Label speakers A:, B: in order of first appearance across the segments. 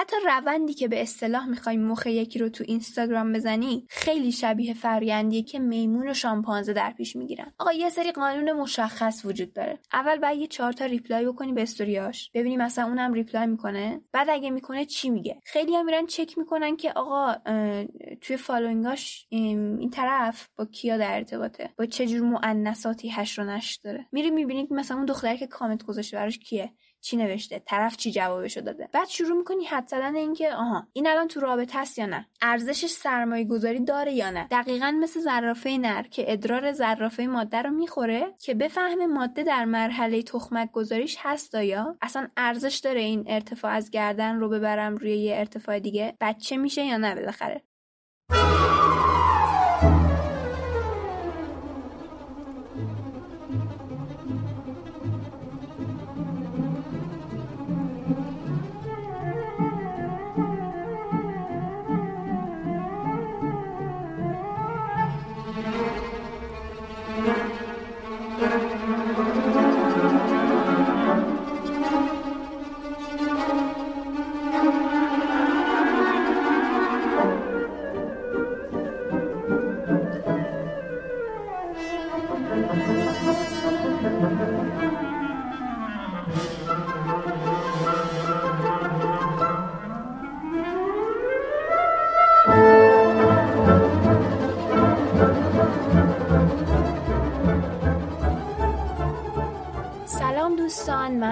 A: حتی روندی که به اصطلاح می‌خوای مخ یکی رو تو اینستاگرام بزنی خیلی شبیه فرایندیه که میمون و شامپانزه در پیش می‌گیرن. آقا یه سری قانون مشخص وجود داره. اول باید یه چهار تا reply بکنی به استوریاش. ببینی مثلا اونم reply می‌کنه. بعد اگه می‌کنه چی میگه؟ خیلی هم میرن چک می‌کنن که آقا توی following اش این طرف با کیا در ارتباطه؟ با چه جور مؤنثاتی حشر و نشر داره؟ میری می‌بینی مثلا اون دختری که کامنت گذاشته براش کیه؟ چی نوشته؟ طرف چی جوابشو داده؟ بعد شروع می‌کنی حد زدن اینکه آها این الان تو رابطه است یا نه؟ ارزشش سرمایه گذاری داره یا نه؟ دقیقا مثل زرافه نر که ادرار زرافه ماده رو می‌خوره که بفهمه ماده در مرحله تخمک گذاریش هست یا؟ اصلا ارزش داره این ارتفاع از گردن رو ببرم روی یه ارتفاع دیگه؟ بچه میشه یا نه بالاخره؟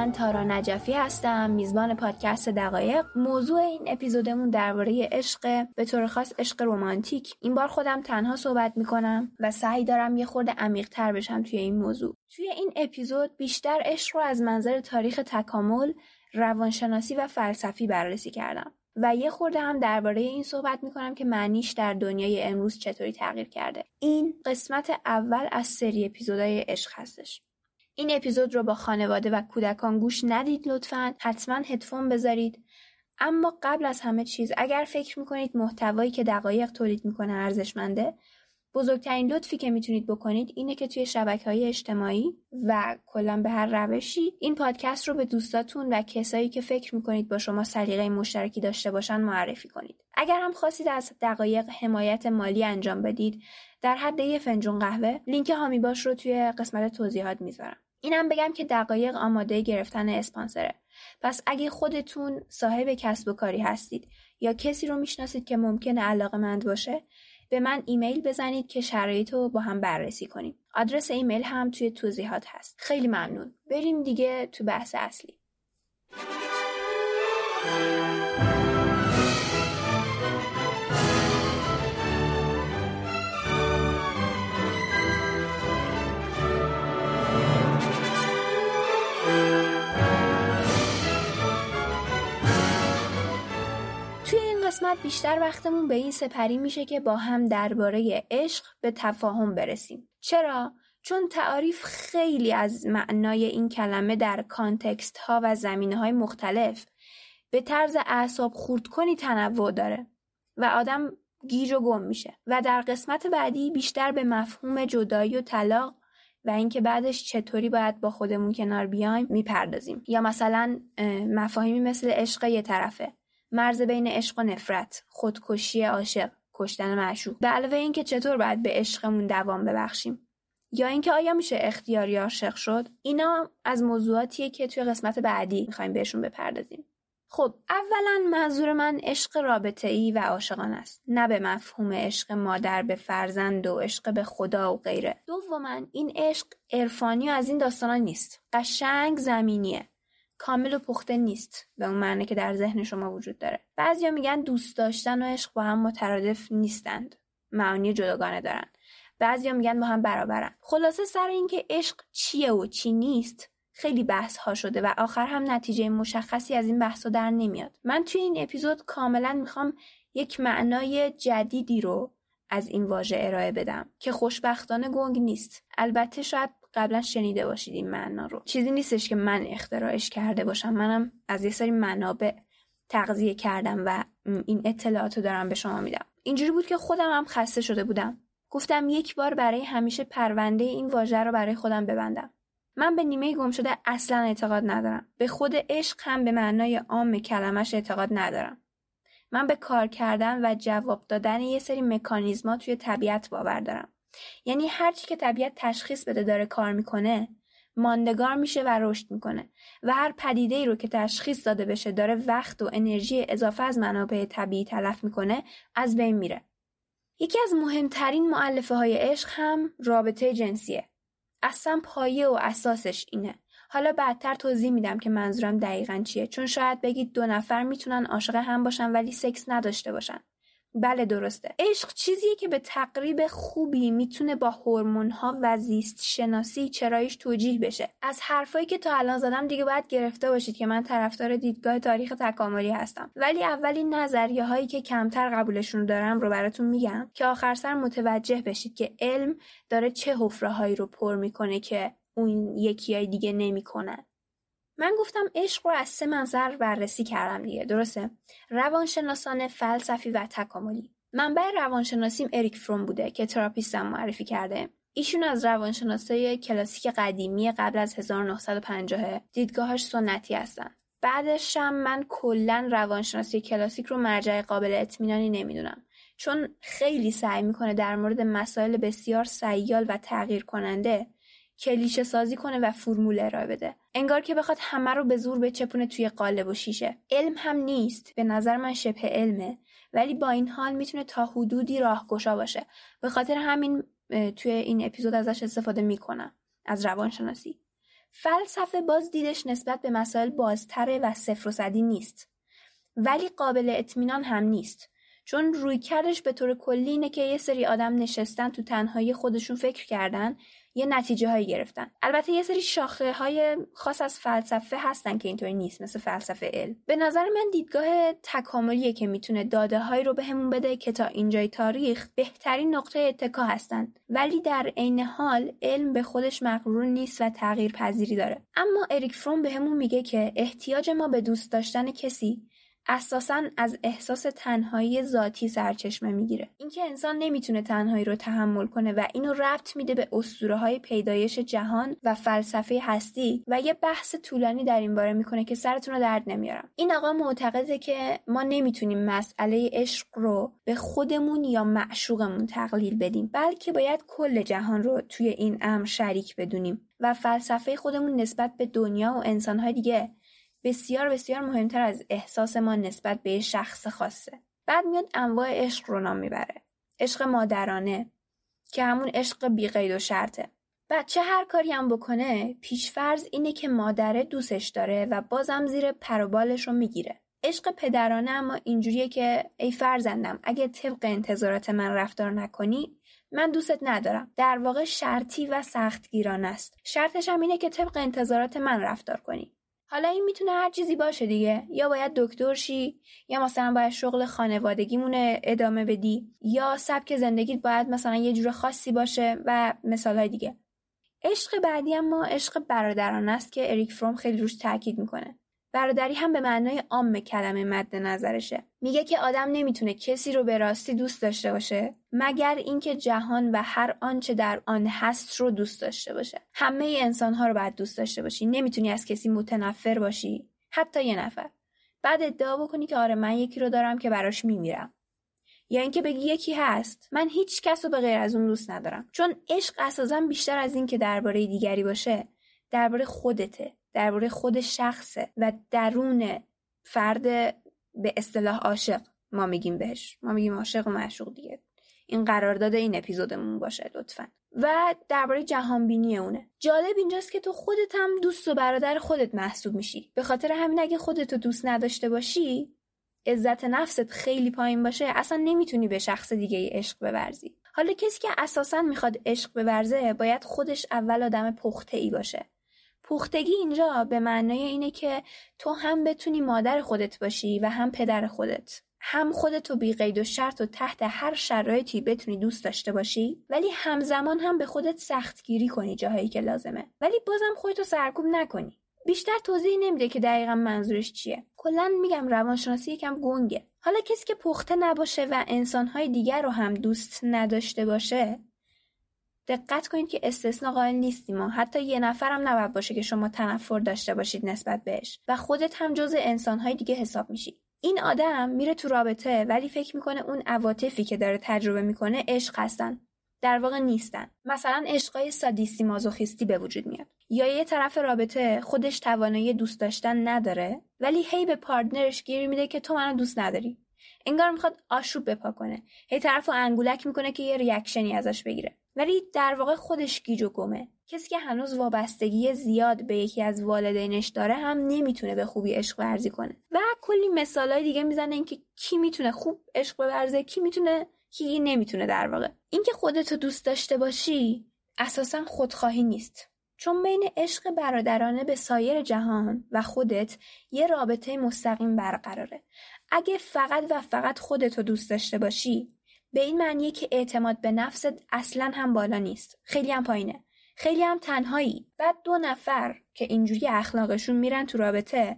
A: من تارا نجفی هستم میزبان پادکست دقایق. موضوع این اپیزودمون درباره عشق به طور خاص عشق رمانتیک. این بار خودم تنها صحبت می‌کنم و سعی دارم یه خورده عمیق تر بشم توی این موضوع. توی این اپیزود بیشتر عشق رو از منظر تاریخ تکامل روانشناسی و فلسفی بررسی کردم و یه خورده هم درباره این صحبت می‌کنم که معنیش در دنیای امروز چطوری تغییر کرده. این قسمت اول از سری اپیزودهای عشق هستش. این اپیزود رو با خانواده و کودکان گوش ندید لطفا. حتما هدفون بذارید. اما قبل از همه چیز اگر فکر می‌کنید محتوایی که دقایق تولید می‌کنه ارزشمنده بزرگترین لطفی که می‌تونید بکنید اینه که توی شبکه های اجتماعی و کلا به هر روشی این پادکست رو به دوستاتون و کسایی که فکر می‌کنید با شما سلیقه مشترکی داشته باشن معرفی کنید. اگر هم خواستید از دقایق حمایت مالی انجام بدید در حد یه فنجون قهوه لینک هامی باش رو توی قسمت توضیحات می‌ذارم. اینم بگم که دقایق آماده گرفتن اسپانسره. پس اگه خودتون صاحب کسب و کاری هستید یا کسی رو می‌شناسید که ممکنه علاقه مند باشه به من ایمیل بزنید که شرایط رو با هم بررسی کنیم. آدرس ایمیل هم توی توضیحات هست. خیلی ممنون. بریم دیگه تو بحث اصلی. قسمت بیشتر وقتمون به این سپری میشه که با هم درباره عشق به تفاهم برسیم. چرا؟ چون تعاریف خیلی از معنای این کلمه در context ها و زمینه های مختلف به طرز اعصاب خورد کنی تنوع داره و آدم گیج و گم میشه و در قسمت بعدی بیشتر به مفهوم جدایی و طلاق و اینکه بعدش چطوری باید با خودمون کنار بیایم می‌پردازیم یا مثلا مفاهیمی مثل عشق یه طرفه مرز بین عشق و نفرت خودکشی عاشق کشتن معشوق. به علاوه اینکه چطور باید به عشقمون دوام ببخشیم؟ یا اینکه آیا میشه اختیاری عاشق شد؟ اینا از موضوعاتیه که توی قسمت بعدی می‌خوایم بهشون بپردازیم. خب اولا منظور من عشق رابطه ای و عاشقان است. نه به مفهوم عشق مادر به فرزند و عشق به خدا و غیره. دوما این عشق عرفانی و از این داستانا نیست. قشنگ زمینیه. کامل و پخته نیست به اون معنی که در ذهن شما وجود داره. بعضیا میگن دوست داشتن و عشق با هم مترادف نیستند. معانی جداگانه دارن. بعضیا میگن با هم برابرن. خلاصه سر اینکه عشق چیه و چی نیست خیلی بحث ها شده و آخر هم نتیجه مشخصی از این بحث در نمیاد. من توی این اپیزود کاملا می‌خوام یک معنای جدیدی رو از این واژه ارائه بدم که خوشبختانه گنگ نیست. البته شاید قبلا شنیده باشید این معنا رو. چیزی نیستش که من اختراعش کرده باشم. منم از یه سری منابع تغذیه کردم و این اطلاعات رو دارم به شما میدم. اینجوری بود که خودم هم خسته شده بودم. گفتم یک بار برای همیشه پرونده این واژه رو برای خودم ببندم. من به نیمه گم شده اصلا اعتقاد ندارم. به خود عشق هم به معنای عام کلمش اعتقاد ندارم. من به کار کردن و جواب دادن یه سری مکانیزما توی طبیعت باور دارم. یعنی هرچی که طبیعت تشخیص بده داره کار می‌کنه ماندگار میشه و رشد می‌کنه. و هر پدیده ای رو که تشخیص داده بشه داره وقت و انرژی اضافه از منابع طبیعی تلف می‌کنه از بین میره. یکی از مهمترین معلفه های عشق هم رابطه جنسیه. اصلا پایه و اساسش اینه. حالا بعدتر توضیح میدم که منظورم دقیقا چیه. چون شاید بگید دو نفر می‌تونن عاشق هم باشن ولی سکس نداشته باشن. بله درسته. عشق چیزیه که به تقریب خوبی می‌تونه با هورمون ها و زیست شناسی چرایش توجیه بشه. از حرفایی که تا الان زدم دیگه باید گرفته باشید که من طرفدار دیدگاه تاریخ تکاملی هستم. ولی اولین نظریه هایی که کمتر قبولشون دارم رو براتون میگم که آخر سر متوجه بشید که علم داره چه حفره هایی رو پر می‌کنه که اون یکی های دیگه نمی‌کنن. من گفتم عشق رو از سه منظر بررسی کردم دیگه درسته؟ روانشناسان فلسفی و تکاملی. منبع روانشناسیم اریک فروم بوده که تراپیستم معرفی کرده. ایشون از روانشناسای کلاسیک قدیمی قبل از 1950 دیدگاهش سنتی هستن. بعدش هم من کلا روانشناسی کلاسیک رو مرجع قابل اطمینانی نمی‌دونم. چون خیلی سعی می‌کنه در مورد مسائل بسیار سیال و تغییر کننده کلیشه سازی کنه و فرمول ارائه بده. انگار که بخواد همه رو به زور بچپونه توی قالب و شیشه. علم هم نیست. به نظر من شبه علمه. ولی با این حال می‌تونه تا حدودی راهگشا باشه. به خاطر همین توی این اپیزود ازش استفاده می‌کنم. از روانشناسی. فلسفه باز دیدش نسبت به مسائل بازتره و صفر و صدی نیست. ولی قابل اطمینان هم نیست. چون روی کردش به طور کلی اینه که یه سری آدم نشستن تو تنهایی خودشون فکر کردن یه نتیجه هایی گرفتن. البته یه سری شاخه های خاص از فلسفه هستن که اینطوری نیست مثل فلسفه علم. به نظر من دیدگاه تکاملیه که می‌تونه داده هایی رو بهمون به بده که تا اینجای تاریخ بهترین نقطه اتکا هستن. ولی در عین حال علم به خودش مغرور نیست و تغییر پذیری داره. اما اریک فروم بهمون میگه که احتیاج ما به دوست داشتن کسی اساسا از احساس تنهایی ذاتی سرچشمه می‌گیره. اینکه انسان نمی‌تونه تنهایی رو تحمل کنه و اینو ربط میده به اسطوره های پیدایش جهان و فلسفه هستی و یه بحث طولانی در این باره می‌کنه که سرتون رو درد نمیارم. این آقا معتقده که ما نمی‌تونیم مسئله عشق رو به خودمون یا معشوقمون تقلیل بدیم بلکه باید کل جهان رو توی این امر شریک بدونیم و فلسفه خودمون نسبت به دنیا و انسانهای دیگه بسیار بسیار مهمتر از احساس ما نسبت به شخص خاصه. بعد میاد انواع عشق رو نام می‌بره. عشق مادرانه که همون عشق بیقید و شرطه. بچه هر کاری هم بکنه پیشفرض اینه که مادره دوستش داره و بازم زیر پروبالش رو می‌گیره. عشق پدرانه اما اینجوریه که ای فرزندم اگه طبق انتظارات من رفتار نکنی من دوستت ندارم. در واقع شرطی و سختگیرانه است. شرطش هم اینه که طبق انتظارات من رفتار کنی. حالا این می‌تونه هر چیزی باشه دیگه. یا باید دکتر شی یا مثلا باید شغل خانوادگیمونه ادامه بدی. یا سبک زندگیت باید مثلا یه جور خاصی باشه و مثال دیگه. عشق بعدی اما عشق برادران است که اریک فروم خیلی روش تاکید می‌کنه. برادری هم به معنای عام کلمه مد نظرشه. میگه که آدم نمی‌تونه کسی رو به راستی دوست داشته باشه مگر اینکه جهان و هر آنچه در آن هست رو دوست داشته باشه. همه انسان ها رو باید دوست داشته باشی. نمی‌تونی از کسی متنفر باشی. حتی یه نفر. بعد ادعا بکنی که آره من یکی رو دارم که براش میمیرم. یا اینکه بگی یکی هست. من هیچ کس رو به غیر از اون دوست ندارم. چون عشق اساسا بیشتر از این که درباره دیگری باشه درباره خودته. درباره خود شخصه و درون فرد به اصطلاح عاشق ما میگیم بهش. ما میگیم عاشق و معشوق دیگه. این قرارداد این اپیزودمون باشه لطفا. و درباره جهان اونه. جالب اینجاست که تو خودت هم دوست و برادر خودت محسوب میشی. به خاطر همین اگه خودتو دوست نداشته باشی عزت نفست خیلی پایین باشه. اصلا نمی‌تونی به شخص دیگه ای عشق بورزی. حالا کسی که اساسا می‌خواد عشق بورزه باید خودش اول آدم پخته ای باشه. پختگی اینجا به معنای اینه که تو هم بتونی مادر خودت باشی و هم پدر خودت. هم خودتو بی قید و شرط و تحت هر شرایطی بتونی دوست داشته باشی ولی همزمان هم به خودت سختگیری کنی جاهایی که لازمه. ولی بازم خودتو سرکوب نکنی. بیشتر توضیح نمیده که دقیقا منظورش چیه. کلا میگم روانشناسی یکم گنگه. حالا کسی که پخته نباشه و انسانهای دیگر رو هم دوست نداشته باشه دقت کنید که استثنا قائل نیستیم و حتی یه نفرم نباید باشه که شما تنفر داشته باشید نسبت بهش. و خودت هم جز انسانهای دیگه حساب میشی. این آدم میره تو رابطه ولی فکر می‌کنه اون عواطفی که داره تجربه می‌کنه عشق هستن. در واقع نیستن. مثلا عشقای سادیستی مازوخیستی به وجود میاد. یا یه طرف رابطه خودش توانایی دوست داشتن نداره ولی هی به پارتنرش گیر میده که تو منو دوست نداری. انگار می‌خواد آشوب بپا کنه. هی طرف رو انگولک می‌کنه که یه ریاکشنی ازش بگیره. ولی در واقع خودش گیج و گمه. کسی که هنوز وابستگی زیاد به یکی از والدینش داره هم نمی‌تونه به خوبی عشق ورزی کنه. و کلی مثالای دیگه می‌زنه اینکه کی می‌تونه خوب عشق بورزه کی می‌تونه کی نمی‌تونه در واقع. اینکه خودتو دوست داشته باشی اساسا خودخواهی نیست. چون بین عشق برادرانه به سایر جهان و خودت یه رابطه مستقیم برقراره. اگه فقط و فقط خودتو دوست داشته باشی به این معنیه که اعتماد به نفست اصلا هم بالا نیست. خیلی هم پایینه. خیلی هم تنهایی. بعد دو نفر که اینجوری اخلاقشون میرن تو رابطه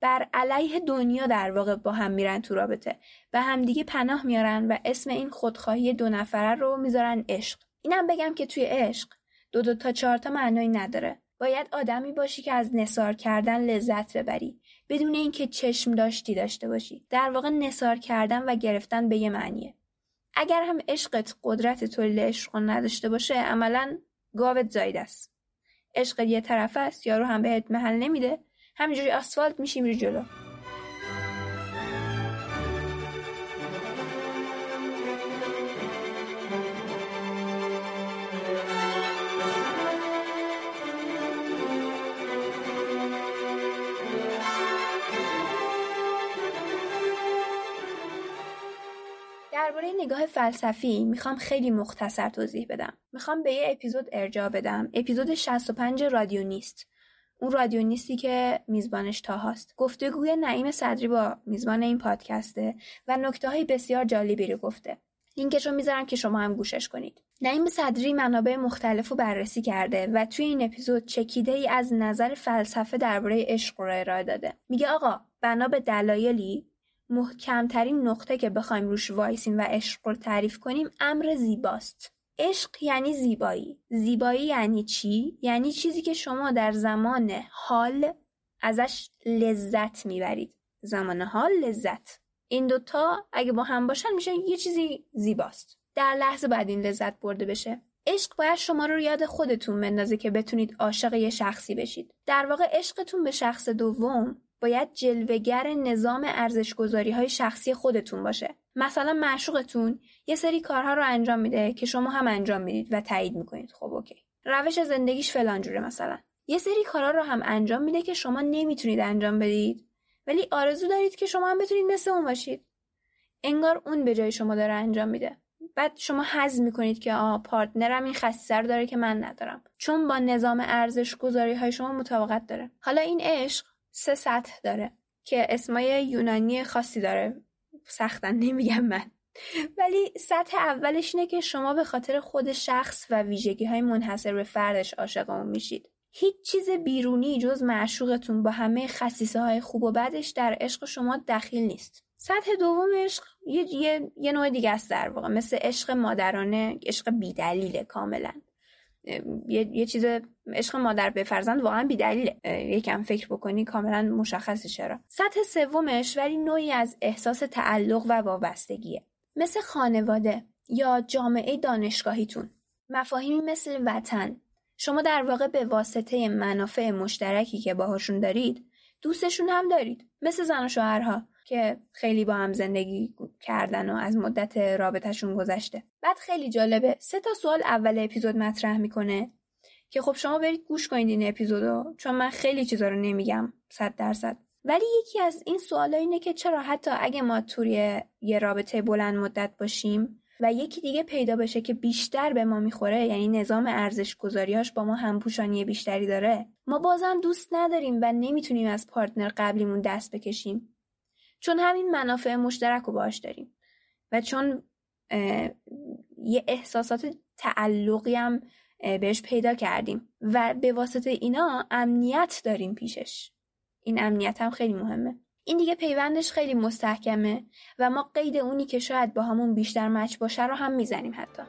A: بر علیه دنیا در واقع با هم میرن تو رابطه. و همدیگه پناه میارن و اسم این خودخواهی دو نفره رو می‌ذارن عشق. اینم بگم که توی عشق دو دو تا چهار تا معنایی نداره. باید آدمی باشی که از نصار کردن لذت ببری. بدون اینکه چشم داشتی داشته باشی. در واقع نصار کردن و گرفتن به یه معنیه. اگر هم عشقت قدرت تولید عشق نداشته باشه عملا گاوت زاید است. عشق یه طرف است یارو هم بهت محل نمیده. همینجوری آسفالت میشیم رو جلو. درباره نگاه فلسفی می‌خوام خیلی مختصر توضیح بدم. می‌خوام به یه اپیزود ارجاع بدم. اپیزود 65 رادیو نیست. اون رادیو نیستی که میزبانش تاهاست. گفتگوی نعیم صدری با میزبان این پادکسته و نکته های بسیار جالبی رو گفته. لینکش رو می‌ذارم که شما هم گوشش کنید. نعیم صدری منابع مختلف رو بررسی کرده و توی این اپیزود چکیده ای از نظر فلسفه درباره عشق رو ارائه داده. میگه آقا بنا به دلایلی محکمترین نقطه که بخوایم روش وایسیم و عشق رو تعریف کنیم امر زیباست. عشق یعنی زیبایی. زیبایی یعنی چی؟ یعنی چیزی که شما در زمان حال ازش لذت می‌برید. زمان حال لذت. این دوتا اگه با هم باشن میشه یه چیزی زیباست. در لحظه بعد این لذت برده بشه. عشق باید شما رو یاد خودتون بندازه که بتونید عاشق یه شخصی بشید. در واقع عشقتون به شخص دوم باید جلوگر نظام ارزشگذاری های شخصی خودتون باشه. مثلا معشوقتون یه سری کارها رو انجام میده که شما هم انجام می‌دید و تایید می‌کنید. خب okay. روش زندگیش فلان جوره مثلا. یه سری کارها رو هم انجام میده که شما نمی‌تونید انجام بدید ولی آرزو دارید که شما هم بتونید مثل اون باشید. انگار اون به جای شما داره انجام میده. بعد شما حظ می‌کنید که آه partner م این خصیصه رو داره که من ندارم چون با نظام ارزش گذاری های شما مطابقت داره حالا این عشق سه سطح داره که اسمای یونانی خاصی داره. سختن نمیگم من. ولی سطح اولش اینه که شما به خاطر خود شخص و ویژگی های منحصر به فردش عاشق اون میشید. هیچ چیز بیرونی جز معشوقتون با همه خصیصه های خوب و بدش در عشق شما دخیل نیست. سطح دوم عشق یه, یه،, یه نوع دیگه است در واقع. مثل عشق مادرانه عشق بیدلیله کاملا. یه, یه چیز عشق مادر به فرزند واقعا بیدلیل یکم فکر بکنی کاملا مشخصه چرا. سطح سومش ولی نوعی از احساس تعلق و وابستگیه. مثل خانواده یا جامعه دانشگاهیتون. مفاهیمی مثل وطن. شما در واقع به واسطه منافع مشترکی که باهاشون دارید دوستشون هم دارید. مثل زن و شوهرها که خیلی با هم زندگی کردن و از مدت رابطهشون گذشته. بعد خیلی جالبه سه تا سوال اول اپیزود مطرح می‌کنه که خب شما برید گوش کنید این اپیزودو چون من خیلی چیزا رو نمیگم صد درصد. ولی یکی از این سوالا اینه که چرا حتی اگه ما توی یه رابطه بلند مدت باشیم و یکی دیگه پیدا بشه که بیشتر به ما می‌خوره یعنی نظام ارزش گذاریاش با ما همپوشانی بیشتری داره. ما بازم دوست نداریم و نمی‌تونیم از پارتنر قبلیمون دست بکشیم. چون همین منافع مشترک رو باش داریم. و چون یه احساسات تعلقی هم بهش پیدا کردیم. و به واسطه اینا امنیت داریم پیشش. این امنیت هم خیلی مهمه. این دیگه پیوندش خیلی مستحکمه و ما قید اونی که شاید با همون بیشتر مچ باشه رو هم می‌زنیم حتی.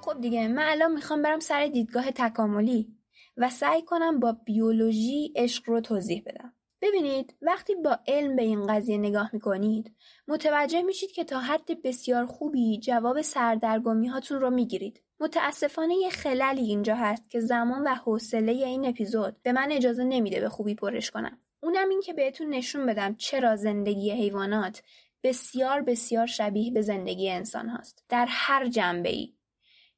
A: خب دیگه من الان می‌خوام برم سر دیدگاه تکاملی و سعی کنم با بیولوژی عشق رو توضیح بدم. ببینید وقتی با علم به این قضیه نگاه می‌کنید متوجه میشید که تا حد بسیار خوبی جواب سردرگمی هاتون رو می‌گیرید. متاسفانه یه خللی اینجا هست که زمان و حوصله این اپیزود به من اجازه نمیده به خوبی پرش کنم. اونم این که بهتون نشون بدم چرا زندگی حیوانات بسیار بسیار شبیه به زندگی انسان هاست. در هر جنبه ای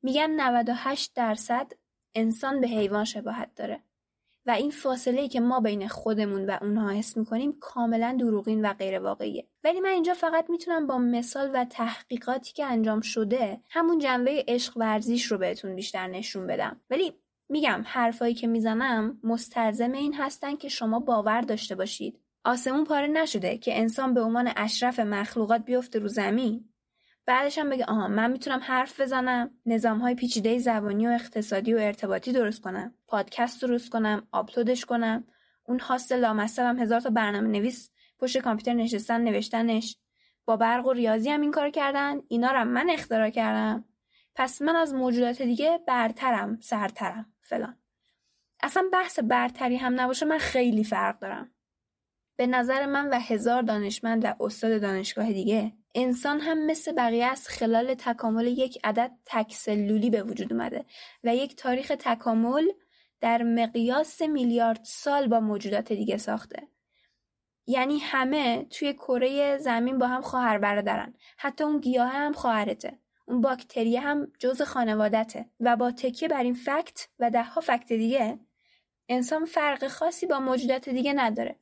A: میگن 98 درصد انسان به حیوان شباهت داره. و این فاصله که ما بین خودمون و اونها حس می‌کنیم کاملا دروغین و غیر واقعیه ولی من اینجا فقط می‌تونم با مثال و تحقیقاتی که انجام شده همون جنبه عشق ورزیش رو بهتون بیشتر نشون بدم. ولی میگم حرفایی که می‌زنم مستلزم این هستن که شما باور داشته باشید. آسمون پاره نشده که انسان به عنوان اشرف مخلوقات بیفته رو زمین. بعدش هم بگه آها من می‌تونم حرف بزنم نظام های پیچیده زبانی و اقتصادی و ارتباطی درست کنم پادکست درست کنم آپلودش کنم. اون هاست لامصب هم هزار تا برنامه نویس پشت کامپیوتر نشستن نوشتنش. با برق و ریاضی هم این کار کردن اینا رو من اختراع کردم. پس من از موجودات دیگه برترم سرترم فلان. اصلا بحث برتری هم نباشه من خیلی فرق دارم. به نظر من و هزار دانشمند و استاد دانشگاه دیگه انسان هم مثل بقیه از خلال تکامل یک عدد تکسلولی به وجود اومده و یک تاریخ تکامل در مقیاس میلیارد سال با موجودات دیگه ساخته. یعنی همه توی کره زمین با هم خواهر برادرن. حتی اون گیاه هم خواهرته. اون باکتری هم جز خانوادته. و با تکیه بر این فکت و دهها فکت دیگه انسان فرق خاصی با موجودات دیگه نداره.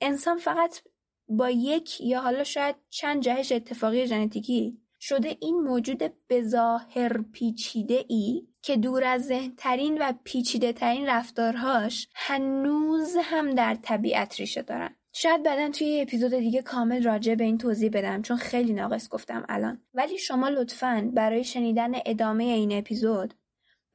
A: انسان فقط با یک یا حالا شاید چند جهش اتفاقی ژنتیکی شده این موجود بظاهر پیچیده ای که دور از ذهنترین و پیچیده ترین رفتارهاش هنوز هم در طبیعت ریشه دارن. شاید بعدا توی اپیزود دیگه کامل راجع به این توضیح بدم چون خیلی ناقص گفتم الان. ولی شما لطفا برای شنیدن ادامه این اپیزود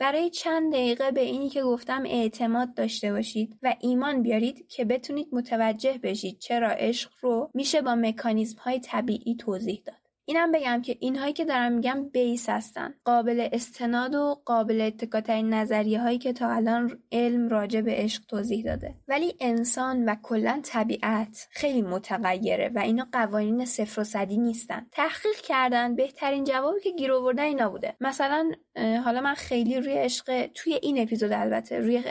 A: برای چند دقیقه به اینی که گفتم اعتماد داشته باشید و ایمان بیارید که بتونید متوجه بشید چرا عشق رو میشه با مکانیزم های طبیعی توضیح داد. اینم بگم که اینهایی که دارم میگم بیس هستن. قابل استناد و قابل اتکاترین نظریه هایی که تا الان علم راجع به عشق توضیح داده. ولی انسان و کلا طبیعت خیلی متغیره و اینا قوانین صفر و صدی نیستن. تحقیق کردن بهترین جوابی که گیر آوردن اینا بوده. مثلا حالا من خیلی روی عشق توی این اپیزود البته روی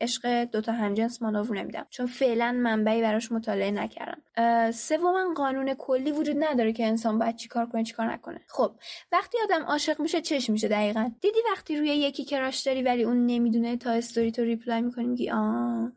A: عشق دوتا همجنس مانور نمیدم. چون فعلا منبعی براش مطالعه نکردم. سوما قانون کلی وجود نداره که انسان باید چیکار کنه چیکار نکنه. خب وقتی آدم عاشق میشه چش میشه دقیقا. دیدی وقتی روی یکی کراش داری ولی اون نمی‌دونه تا استوری تو ریپلای می‌کنی میگی آ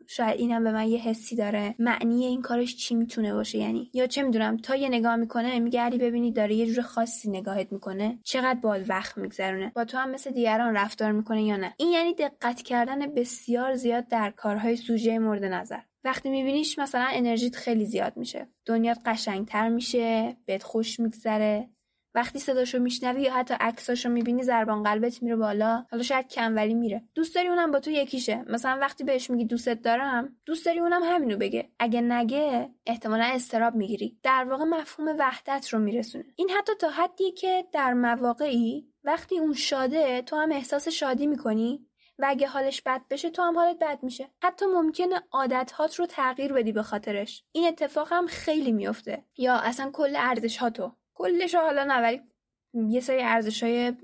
A: شاید اینم به من یه حسی داره. معنی این کارش چی می‌تونه باشه؟ یعنی یا چه می‌دونم تا یه نگاه می‌کنه میگه علی ببینی داره یه جور خاصی نگاهت می‌کنه. چقدر بال وقت میگذرونه. با تو هم مثل دیگران رفتار می‌کنه یا نه. این یعنی دقت کردن بسیار زیاد در کارهای سوژه مورد نظر. وقتی میبینیش مثلا انرژیت خیلی زیاد میشه. دنیات قشنگتر میشه بهت خوش میگذره. وقتی صداشو میشنوی یا حتی عکساشو می‌بینی زربان قلبت میره بالا. حالا شاید کم ولی میره. دوست داری اونم با تو یکیشه. مثلا وقتی بهش میگی دوستت دارم دوست داری اونم همینو بگه. اگه نگه احتمالا استراب می‌گیری. در واقع مفهوم وحدت رو میرسونه. این حتی تا حدیه که در مواقعی وقتی اون شاده تو هم احساس شادی می‌کنی؟ و اگه حالش بد بشه تو هم حالت بد میشه. حتی ممکنه عادتهات رو تغییر بدی به خاطرش. این اتفاق هم خیلی میفته یا اصلا کل ارزش هاتو کلش حالا نه ولی یه سری ارزش های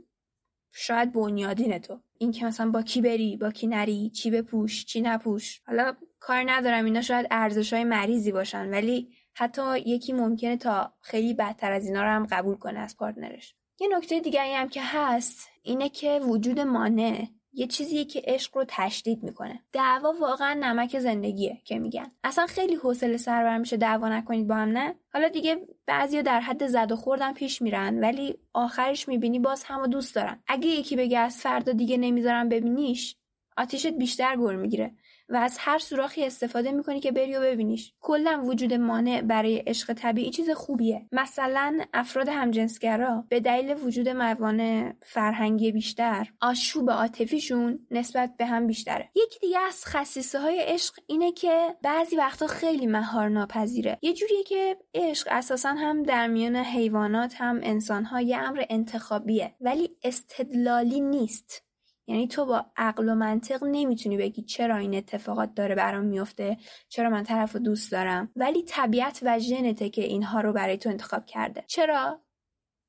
A: شاید بنیادین تو. این که مثلا با کی بری با کی نری چی بپوش چی نپوش. حالا کار ندارم اینا شاید ارزش های مریضی باشن. ولی حتی یکی ممکنه تا خیلی بدتر از اینا رو هم قبول کنه از پارتنرش. یه نکته دیگری هم که هست اینه که وجود مانع یه چیزیه که عشق رو تشدید می‌کنه. دعوا واقعا نمک زندگیه که میگن. اصلا خیلی حوصله سربر میشه دعوا نکنید با هم نه؟ حالا دیگه بعضیا در حد زد و خوردن پیش میرن ولی آخرش می‌بینی باز همو دوست دارن. اگه یکی بگه از فردا دیگه نمی‌ذارم ببینیش آتیشت بیشتر گر می‌گیره. و از هر سوراخی استفاده می‌کنی که بری و ببینیش. کلا وجود مانع برای عشق طبیعی چیز خوبیه. مثلا افراد همجنسگرا به دلیل وجود موانع فرهنگی بیشتر آشوب عاطفیشون نسبت به هم بیشتره. یکی دیگه از خصیصه های عشق اینه که بعضی وقتا خیلی مهار ناپذیره. یه جوریه که عشق اساسا هم در میان حیوانات هم انسان یه امر انتخابیه ولی استدلالی نیست. یعنی تو با عقل و منطق نمی‌تونی بگی چرا این اتفاقات داره برام میفته چرا من طرف رو دوست دارم. ولی طبیعت و ژنته که اینها رو برای تو انتخاب کرده. چرا؟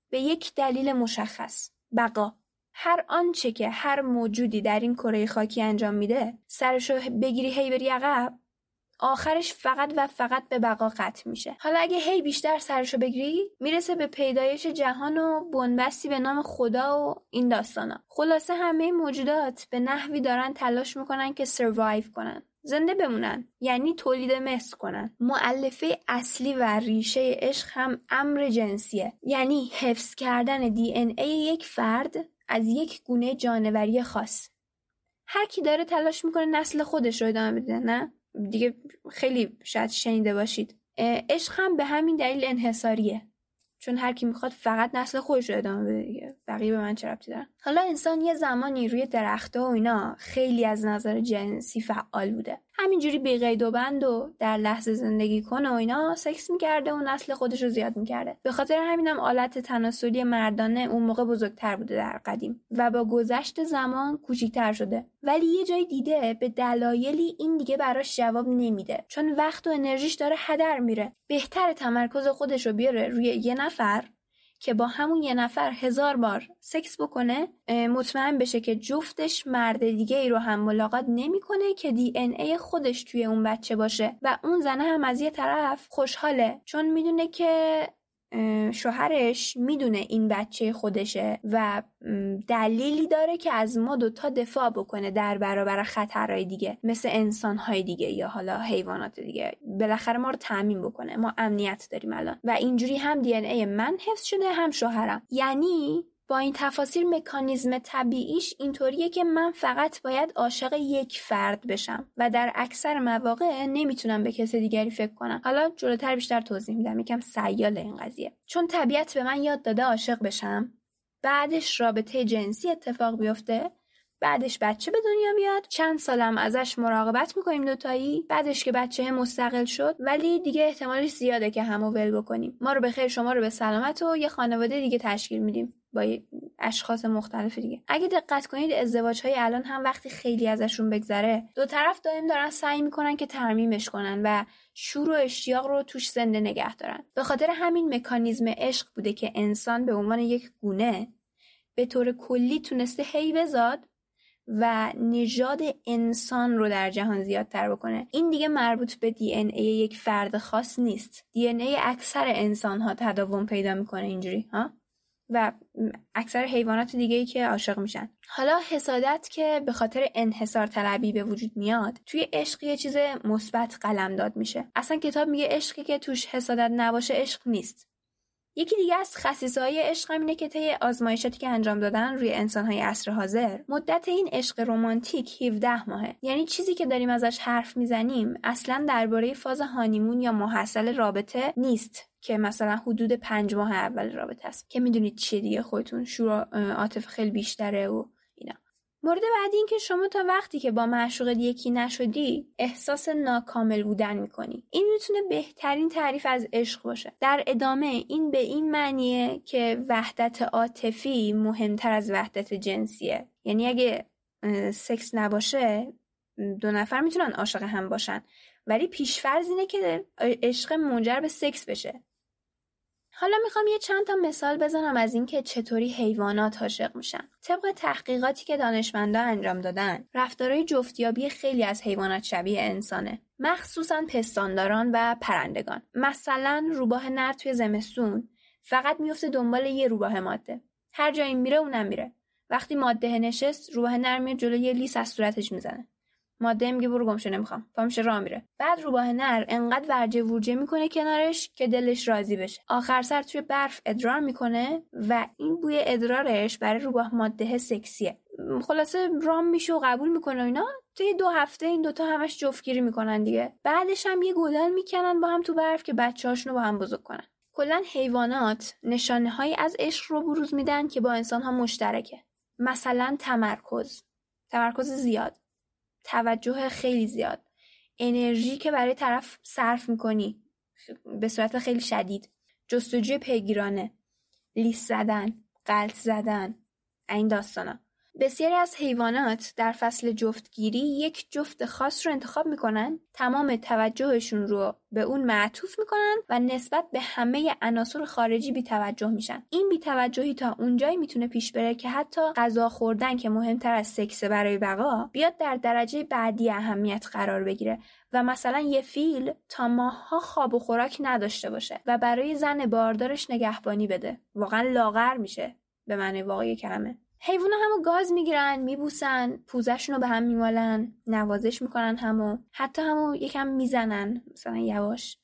A: به یک دلیل مشخص. بقا. هر آنچه که هر موجودی در این کره خاکی انجام میده سرشو بگیری هی بری عقب. آخرش فقط و فقط به بقا قطع میشه. حالا اگه هی بیشتر سرشو بگیری می‌رسه به پیدایش جهان و بنبستی به نام خدا و این داستانا. خلاصه همه موجودات به نحوی دارن تلاش می‌کنن که سروایو کنن. زنده بمونن یعنی تولید مثل کنن. معلفه اصلی و ریشه عشق هم امر جنسیه. یعنی حفظ کردن دی ان ای یک فرد از یک گونه جانوری خاص. هر کی داره تلاش می‌کنه نسل خودش رو ادامه بده نه؟ دیگه خیلی شاید شنیده باشید. عشق هم به همین دلیل انحصاریه. چون هر کی می‌خواد فقط نسل خودش رو ادامه بده دیگه. بقیه به من چه ربطی دارن؟ حالا انسان یه زمانی روی درختها و اینا خیلی از نظر جنسی فعال بوده. همینجوری بی قید و بند و در لحظه زندگی کنه و اینا سکس می‌کرده و نسل خودش رو زیاد می‌کرده. به خاطر همینم آلت تناسلی مردانه اون موقع بزرگتر بوده در قدیم و با گذشت زمان کوچیکتر شده. ولی یه جای دیده به دلایلی این دیگه براش جواب نمیده. چون وقت و انرژیش داره هدر میره. بهتر تمرکز خودش رو بیاره روی یه نفر که با همون یه نفر هزار بار سکس بکنه مطمئن بشه که جفتش مرد دیگه ای رو هم ملاقات نمی‌کنه که دی ان ای خودش توی اون بچه باشه. و اون زنه هم از یه طرف خوشحاله چون می‌دونه که شوهرش می‌دونه این بچه خودشه و دلیلی داره که از ما دوتا دفاع بکنه در برابر خطرهای دیگه مثل انسانهای دیگه یا حالا حیوانات دیگه. بالاخره ما رو تعمین بکنه. ما امنیت داریم الان. و اینجوری هم دی ای من حفظ شده هم شوهرم. یعنی با این تفاصیل مکانیزم طبیعیش اینطوریه که من فقط باید عاشق یک فرد بشم و در اکثر مواقع نمی‌تونم به کس دیگری فکر کنم. حالا جلوتر بیشتر توضیح میدم. یکم سیال این قضیه. چون طبیعت به من یاد داده عاشق بشم بعدش رابطه جنسی اتفاق بیفته بعدش بچه به دنیا بیاد چند سالم ازش مراقبت می‌کنیم دوتایی بعدش که بچه مستقل شد ولی دیگه احتمالش زیاده که همو ول بکنیم. ما رو به خیر شما رو به سلامت و یه خانواده دیگه تشکیل میدیم. با اشخاص مختلف دیگه. اگه دقت کنید ازدواج های الان هم وقتی خیلی ازشون بگذره دو طرف دائم دارن سعی می‌کنن که ترمیمش کنن و شور و اشتیاق رو توش زنده نگه دارن. به خاطر همین مکانیزم عشق بوده که انسان به عنوان یک گونه به طور کلی تونسته هی بزاد و نژاد انسان رو در جهان زیادتر بکنه. این دیگه مربوط به دی ان ای یک فرد خاص نیست. دی ان ای اکثر انسان ها تداوم پیدا می‌کنه اینجوری ها؟ و اکثر حیوانات دیگه ای که عاشق میشن. حالا حسادت که به خاطر انحصار طلبی به وجود میاد توی عشق یه چیز مثبت قلمداد میشه. اصلا کتاب میگه عشقی که توش حسادت نباشه عشق نیست. یکی دیگه از خصیصه های عشق اینه که طی آزمایشاتی که انجام دادن روی انسانهای عصر حاضر مدت این عشق رمانتیک 17 ماهه. یعنی چیزی که داریم ازش حرف می‌زنیم اصلا درباره فاز هانیمون یا محصل رابطه نیست که مثلا حدود پنج ماه اول رابطه است. که می‌دونید چیه دیگه؟ خودتون شور عاطف خیلی بیشتره و مورد بعدی این که شما تا وقتی که با معشوقت یکی نشدی احساس ناکامل بودن می‌کنی. این می‌تونه بهترین تعریف از عشق باشه. در ادامه این به این معنیه که وحدت عاطفی مهمتر از وحدت جنسیه. یعنی اگه سکس نباشه دو نفر می‌تونن عاشق هم باشن. ولی پیشفرض اینه که عشق منجر به سکس بشه. حالا می‌خوام یه چند تا مثال بزنم از اینکه چطوری حیوانات عاشق میشن. طبق تحقیقاتی که دانشمندا انجام دادن، رفتارهای جفتیابی خیلی از حیوانات شبیه انسانه. مخصوصا پستانداران و پرندگان. مثلا روباه نر توی زمستون فقط میفته دنبال یه روباه ماده. هر جایی میره اونم میره. وقتی ماده نشست، روباه نر میاد جلوی لیس از صورتش می‌زنه. ماده میگه برو گمشه نمی‌خوام. پامشه راه میره. بعد روباه نر انقدر ورجه ورجه می‌کنه کنارش که دلش راضی بشه. آخر سر توی برف ادرار می‌کنه و این بوی ادرارش برای روباه ماده سکسیه. خلاصه رام میشه و قبول می‌کنه اینا. طی دو هفته این دوتا همش جفتگیری می‌کنن دیگه. بعدش هم یه گودال می‌کنن با هم تو برف که بچه رو با هم بزرگ کنن. کلا حیوانات نشانه هایی از عشق رو بروز میدن که با انسان ها مشترکه. مثلا تمرکز. تمرکز زیاد. توجه خیلی زیاد. انرژی که برای طرف صرف می‌کنی به صورت خیلی شدید. جستجوی پیگیرانه. لیست زدن قلط زدن. این داستانا. بسیاری از حیوانات در فصل جفتگیری یک جفت خاص رو انتخاب می‌کنن تمام توجهشون رو به اون معطوف می‌کنن و نسبت به همه عناصر خارجی بیتوجه میشن. این بیتوجهی تا اونجایی می‌تونه پیش بره که حتی غذا خوردن که مهمتر از سکس برای بقا بیاد در درجه بعدی اهمیت قرار بگیره و مثلا یه فیل تا ماها خواب و خوراک نداشته باشه و برای زن باردارش نگهبانی بده. واقعا لاغر میشه. به معنی واقعی کلمه. حیوونا همو گاز می‌گیرن میبوسن پوزشون رو به هم میمالن نوازش می‌کنن همو حتی همو یکم می‌زنن مثلا یواش.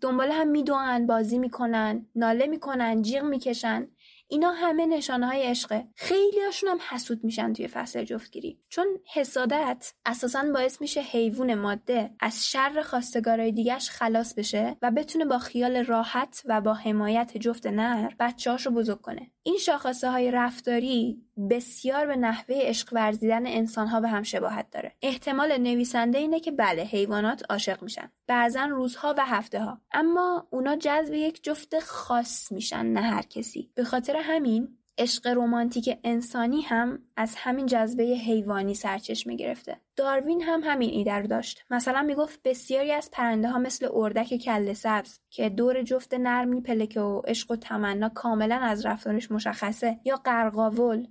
A: دنبال هم میدوان بازی می‌کنن ناله می‌کنن جیغ می‌کشن. اینا همه نشانه های عشقه. خیلی هاشون هم حسود میشن توی فصل جفتگیری. چون حسادت اساسا باعث میشه حیوان ماده از شر خواستگارای دیگهش خلاص بشه و بتونه با خیال راحت و با حمایت جفت نر بچه‌هاش بزرگ کنه. این شاخصه های رفتاری بسیار به نحوه عشق ورزیدن انسان ها به هم شباهت داره. احتمال نویسنده اینه که بله حیوانات عاشق میشن. بعضا روزها و هفته ها اما اونا جذب یک جفت خاص میشن نه هر کسی. به خاطر همین عشق رمانتیک انسانی هم از همین جذبه حیوانی سرچشمه گرفته. داروین هم همین ایده رو داشت. مثلا می‌گفت بسیاری از پرنده ها مثل اردک کله سبز که دور جفت نرمی پلکه و عشق و تمنا کاملا از رفتارش مشخصه یا قرقاول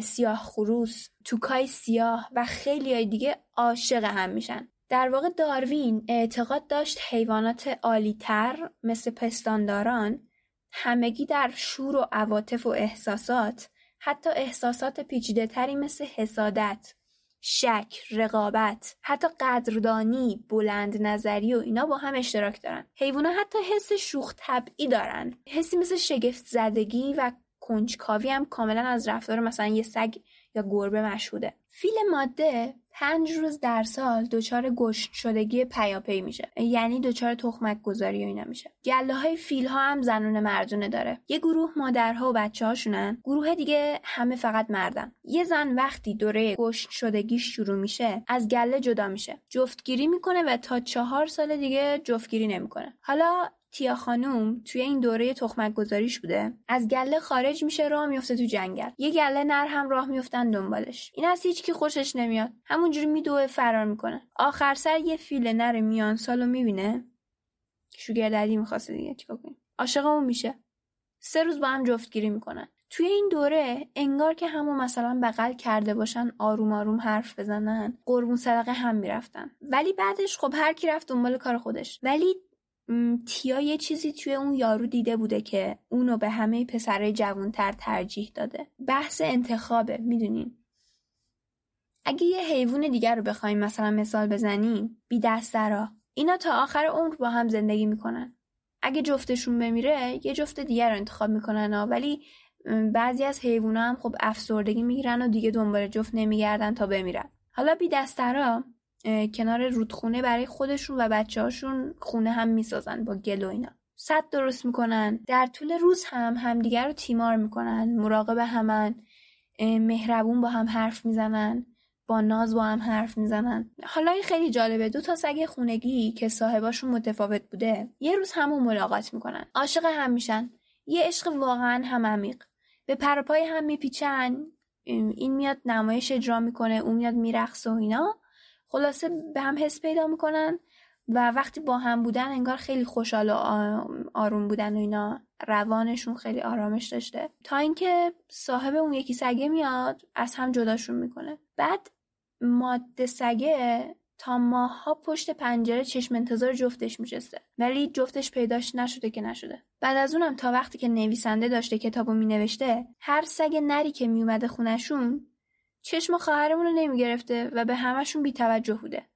A: سیاه خروس توکای سیاه و خیلی های دیگه عاشق هم میشن در واقع داروین اعتقاد داشت حیوانات عالیتر مثل پستانداران همگی در شور و عواطف و احساسات حتی احساسات پیچیده تری مثل حسادت شک، رقابت، حتی قدردانی، بلند نظری و اینا با هم اشتراک دارن. حیوانا حتی حس شوخ طبعی دارن. حسی مثل شگفت زدگی و کنجکاوی هم کاملا از رفتار مثلا یه سگ یا گربه مشهوده. فیل ماده پنج روز در سال دچار گشت شدگی پیاپی میشه. یعنی دچار تخمک گذاری و اینا میشه. گله های فیل ها هم زنون مردونه داره. یه گروه مادرها و بچه هاشونن گروه دیگه همه فقط مردن. یه زن وقتی دوره گشت شدگی شروع میشه از گله جدا میشه. جفتگیری می‌کنه و تا چهار سال دیگه جفتگیری نمی‌کنه. حالا تیا خانوم توی این دوره تخمک گذاریش بوده. از گله خارج میشه راه میفته تو جنگل. یه گله نر هم راه میفتن دنبالش. این از هیچکی خوشش نمیاد. همونجوری میدوه فرار می‌کنه. آخر سر یه فیل نر میان سالو می‌بینه. شوگرددی می‌خواسته دیگه چیکار کنیم؟ عاشق اون میشه. سه روز با هم جفتگیری می‌کنن. توی این دوره انگار که همون مثلا بغل کرده باشن آروم آروم حرف بزنن. قربون صدقه هم می‌رفتن. ولی بعدش خب هر کی رفت دنبال کار خودش. ولی تیا یه چیزی توی اون یارو دیده بوده که اونو به همه پسرای جوانتر ترجیح داده. بحث انتخابه می‌دونین اگه یه حیوان دیگر رو بخوایم مثلا مثال بزنیم بی دسترا. اینا تا آخر عمر با هم زندگی می‌کنن. اگه جفتشون بمیره یه جفت دیگر رو انتخاب می‌کنن ولی بعضی از حیوونا هم خب افسردگی می‌گیرن و دیگه دنبال جفت نمیگردن تا بمیرن. حالا بی دسترا کنار رودخونه برای خودشون و بچه هاشون خونه هم می‌سازن با گل و اینا. صد درست می‌کنن. در طول روز هم همدیگر رو تیمار می‌کنن. مراقب همن. مهربون با هم حرف می‌زنن. با ناز با هم حرف می‌زنن. حالا این خیلی جالبه. دو تا سگ خونگی که صاحباشون متفاوت بوده یه روز همون ملاقات می‌کنن. عاشق هم میشن. یه عشق واقعا هم عمیق. به پرپای هم میپیچن. این میاد نمایش اجرا می‌کنه. اون میاد میرقصه و اینا. خلاصه به هم حس پیدا می‌کنن و وقتی با هم بودن انگار خیلی خوشحال و آروم بودن و اینا روانشون خیلی آرامش داشته. تا اینکه صاحب اون یکی سگه میاد از هم جداشون می‌کنه. بعد ماده سگه تا ماها پشت پنجره چشم انتظار جفتش میشسته ولی جفتش پیداش نشده که نشده. بعد از اونم تا وقتی که نویسنده داشته کتابو مینوشته هر سگ نری که میومده خونشون چشم خواهرمون رو نمی‌گرفته و به همشون بیتوجه بوده.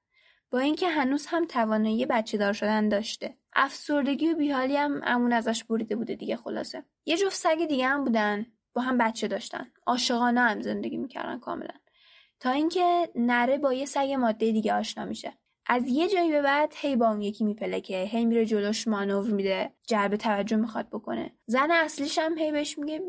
A: با اینکه هنوز هم توانایی بچه دار شدن داشته. افسردگی و بیحالی هم امون ازش بریده بوده دیگه خلاصه. یه جفت سگ دیگه هم بودن. با هم بچه داشتن. عاشقانه هم زندگی می‌کردن کاملا. تا اینکه نره با یه سگ ماده دیگه آشنا میشه. از یه جایی به بعد هی با اون یکی میپلکه هی میره جلوش مانور میده. جلب توجه می‌خواد بکنه. زن اصلیش هم هی بهش میگه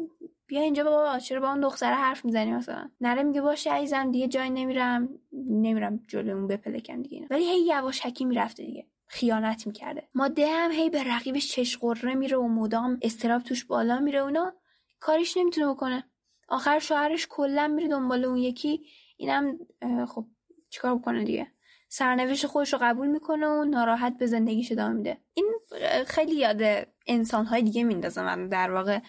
A: بیا اینجا بابا چرا با اون دختر حرف می‌زنی مثلا؟ نره میگه باشه عزیزم دیگه جای نمیرم. نمیرم جلو اون بپلکم دیگه ولی هی یواشکی می‌رفته دیگه. خیانت می‌کرده. ماده هم هی به رقیبش چش قره میره و مدام استراب توش بالا میره اونا کاریش نمی‌تونه بکنه. آخر شوهرش کلا میره دنبال اون یکی. اینم خب چیکار بکنه دیگه؟ سرنوشت خودش رو قبول می‌کنه و ناراحت به زندگیش ادامه میده. این خیلی یاد انسانهای دیگه میندازه من در واقع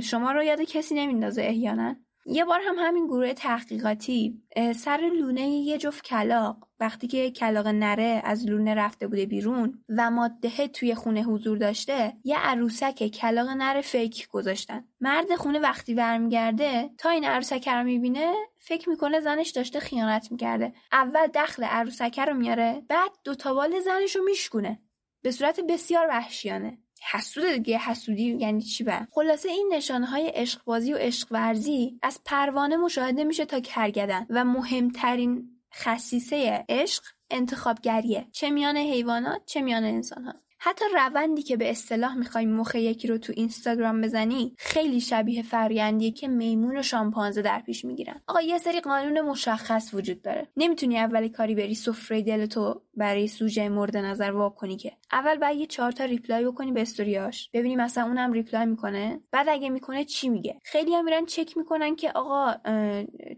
A: شما رو یاد کسی نمیندازه احیانا. یه بار هم همین گروه تحقیقاتی سر لونه یه جفت کلاق وقتی که کلاق نره از لونه رفته بوده بیرون و ماده توی خونه حضور داشته یه عروسک کلاق نره فیک گذاشتن. مرد خونه وقتی برمیگرده تا این عروسک رو می‌بینه فکر می‌کنه زنش داشته خیانت می‌کرده. اول دخل عروسک رو میاره بعد دوتا بال زنش رو میشکونه. به صورت بسیار وحشیانه. حسود دیگه حسودی یعنی چی به خلاصه این نشانه های عشق بازی و عشق ورزی از پروانه مشاهده میشه تا کرگدن و مهمترین خصیصه عشق انتخابگریه. چه میان حیوانات چه میان انسان ها حتی روندی که به اصطلاح می‌خوای مخ یکی رو تو اینستاگرام بزنی خیلی شبیه فرایندیه که میمون و شامپانزه در پیش می‌گیرن. آقا یه سری قانون مشخص وجود داره. نمی‌تونی اولی کاری بری سفره دلتو برای سوژه مورد نظر وا کنی که. اول باید یه چهار تا reply بکنی به استوریاش. ببینی مثلا اونم reply می‌کنه. بعد اگه می‌کنه چی میگه؟ خیلی هم میرن چک می‌کنن که آقا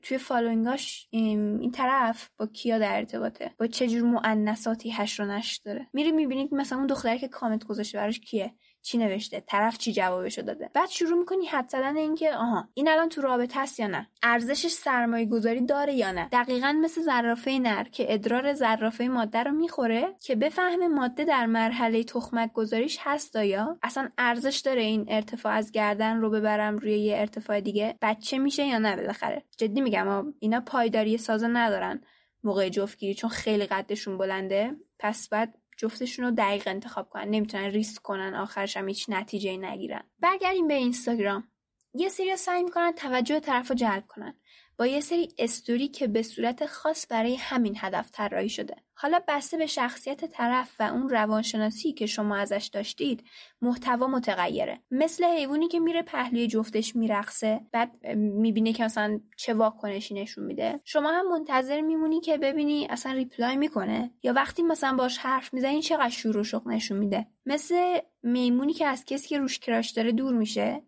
A: توی following اش این طرف با کیا در ارتباطه؟ با چه جور مؤنثاتی حشر و نشر داره؟ میری می‌بینید مثلا اون دختری که کامنت گذاشته براش کیه؟ چی نوشته؟ طرف چی جوابشو داده؟ بعد شروع می‌کنی حدس زدن اینکه آها این الان تو رابطه است یا نه؟ ارزشش سرمایه گذاری داره یا نه؟ دقیقا مثل زرافه نر که ادرار زرافه ماده رو می‌خوره که بفهمه ماده در مرحله تخمک گذاریش هست یا اصلا ارزش داره این ارتفاع از گردن رو ببرم روی یه ارتفاع دیگه؟ بچه میشه یا نه بالاخره؟ جدی میگم اینا پایداری سازه ندارن موقع جفتگیری چون خیلی قدشون بلنده. پس بعد جفتشون رو دقیق انتخاب کنن نمی‌تونن ریسک کنن آخرش هم هیچ نتیجه نگیرن. برگردیم به اینستاگرام. یه سری سعی می‌کنن توجه طرف رو جلب کنن. با یه سری استوری که به صورت خاص برای همین هدف طراحی شده. حالا بسته به شخصیت طرف و اون روانشناسی که شما ازش داشتید محتوا متغیره. مثل حیوانی که میره پهلوی جفتش میرقصه بعد می‌بینه که مثلا چه واکنشی نشون میده. شما هم منتظر میمونی که ببینی اصلا ریپلای می‌کنه؟ یا وقتی مثلا باش حرف می‌زنی چقدر شور و شوق نشون میده؟ مثل میمونی که از کسی که روش کراش داره دور میشه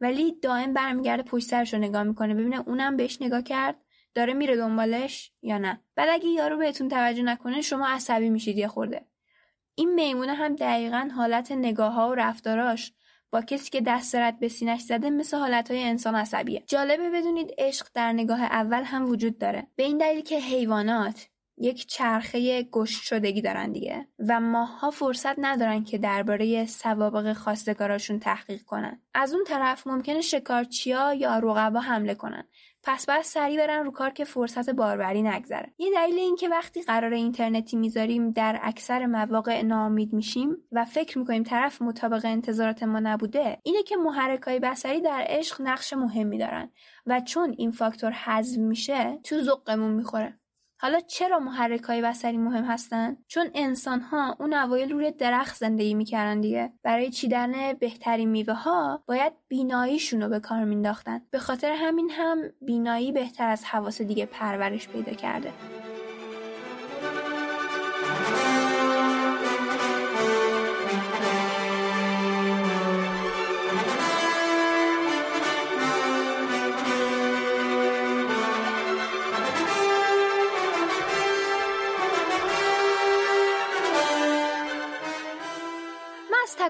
A: ولی دائم برمیگرده پشت سرش رو نگاه می‌کنه. ببینه اونم بهش نگاه کرد داره میره دنبالش یا نه. بعد اگه یارو بهتون توجه نکنه شما عصبی میشید یه خورده. این میمونه هم دقیقا حالت نگاه ها و رفتاراش. با کسی که دست رد به سینش زده مثل حالت های انسان عصبیه. جالبه بدونید عشق در نگاه اول هم وجود داره. به این دلیل که حیوانات یک چرخه گشت شدگی دارن دیگه و ماها فرصت ندارن که درباره سوابق خواستگاراشون تحقیق کنن. از اون طرف ممکنه شکارچیا یا رقبا حمله کنن. پس باید سریع برن رو کار که فرصت باربری نگذره. یه دلیل این که وقتی قرار اینترنتی می‌ذاریم در اکثر مواقع ناامید میشیم و فکر می‌کنیم طرف مطابق انتظارات ما نبوده اینه که محرکای بصری در عشق نقش مهمی دارن و چون این فاکتور حذف میشه تو ذوقمون می‌خوره. حالا چرا محرک های بصری مهم هستن؟ چون انسان ها اون اوایل روی درخت زندگی می‌کردن دیگه. برای چیدن بهترین میوه ها باید بیناییشون رو به کار مینداختن؟ به خاطر همین هم بینایی بهتر از حواس دیگه پرورش پیدا کرده.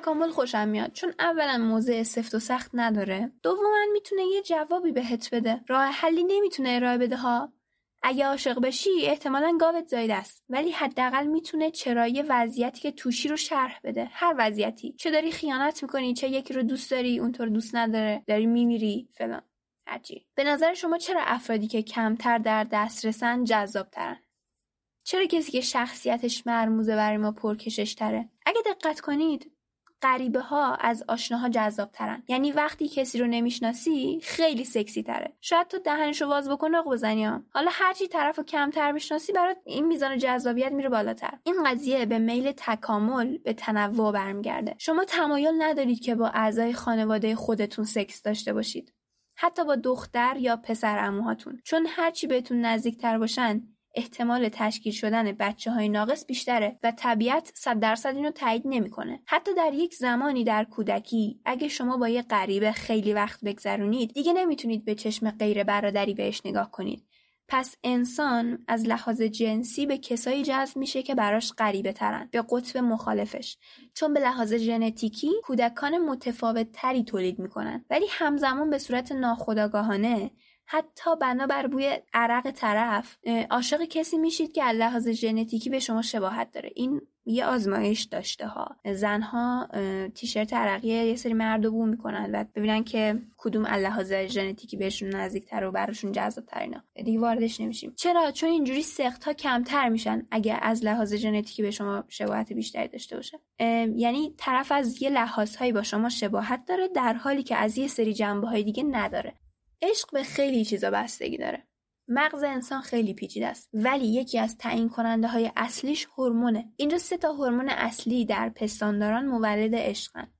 A: تکامل خوشم میاد چون اولا موضع سفت و سخت نداره. دوما می‌تونه یه جوابی بهت بده. راه حلی نمی‌تونه ارائه بده ها. اگه عاشق بشی احتمالا گاوت زایده است. ولی حداقل می‌تونه چرایی وضعیتی که توشی رو شرح بده. هر وضعیتی. چه داری خیانت می‌کنی چه یکی رو دوست داری اونطور دوست نداره داری میمیری فلان. هرچی. به نظر شما چرا افرادی که کمتر در دسترسن جذاب ترن چرا کسی که شخصیتش مرموزه برای ما پرکشش تره؟ اگه دقت کنید غریبه ها از آشناها جذاب ترن یعنی وقتی کسی رو نمی‌شناسی خیلی سکسی تره شاید تو دهنشو واز بکنه بزنی حالا هرچی طرف رو کمتر بشناسی برات این میزان جذابیت میره بالاتر. این قضیه به میل تکامل به تنوع برمیگرده. شما تمایل ندارید که با اعضای خانواده خودتون سکس داشته باشید. حتی با دختر یا پسر اموهاتون چون هرچی بهتون نزدیکتر باشن احتمال تشکیل شدن بچه های ناقص بیشتره و طبیعت صد درصد اینو تایید نمی‌کنه. حتی در یک زمانی در کودکی اگه شما با یه غریبه خیلی وقت بگذرونید دیگه نمی‌تونید به چشم غیر برادری بهش نگاه کنید. پس انسان از لحاظ جنسی به کسایی جذب میشه که براش غریبه ترن به قطب مخالفش چون به لحاظ ژنتیکی کودکان متفاوت تری تولید می‌کنن ولی همزمان به صورت ناخودآگاهانه حتی بنابر بوی عرق طرف عاشق کسی میشید که لحاظ ژنتیکی به شما شباهت داره. این یه آزمایش داشته ها. زنها تیشرت عرقی یه سری مرد بو می‌کنن و ببینن که کدوم لحاظ ژنتیکی بهشون نزدیکتر و براشون جذابتر اینا دیگه واردش نمیشیم. چرا؟ چون اینجوری سخت ها کمتر میشن اگه از لحاظ ژنتیکی به شما شباهت بیشتری داشته باشه. یعنی طرف از یه لحاظ هایی با شما شباهت داره در حالی که از یه سری جنبه های دیگه نداره. عشق به خیلی چیزا بستگی داره. مغز انسان خیلی پیچیده است ولی یکی از تعیین کننده های اصلیش هورمونه. اینجا سه تا هورمون اصلی در پستانداران مولد عشقن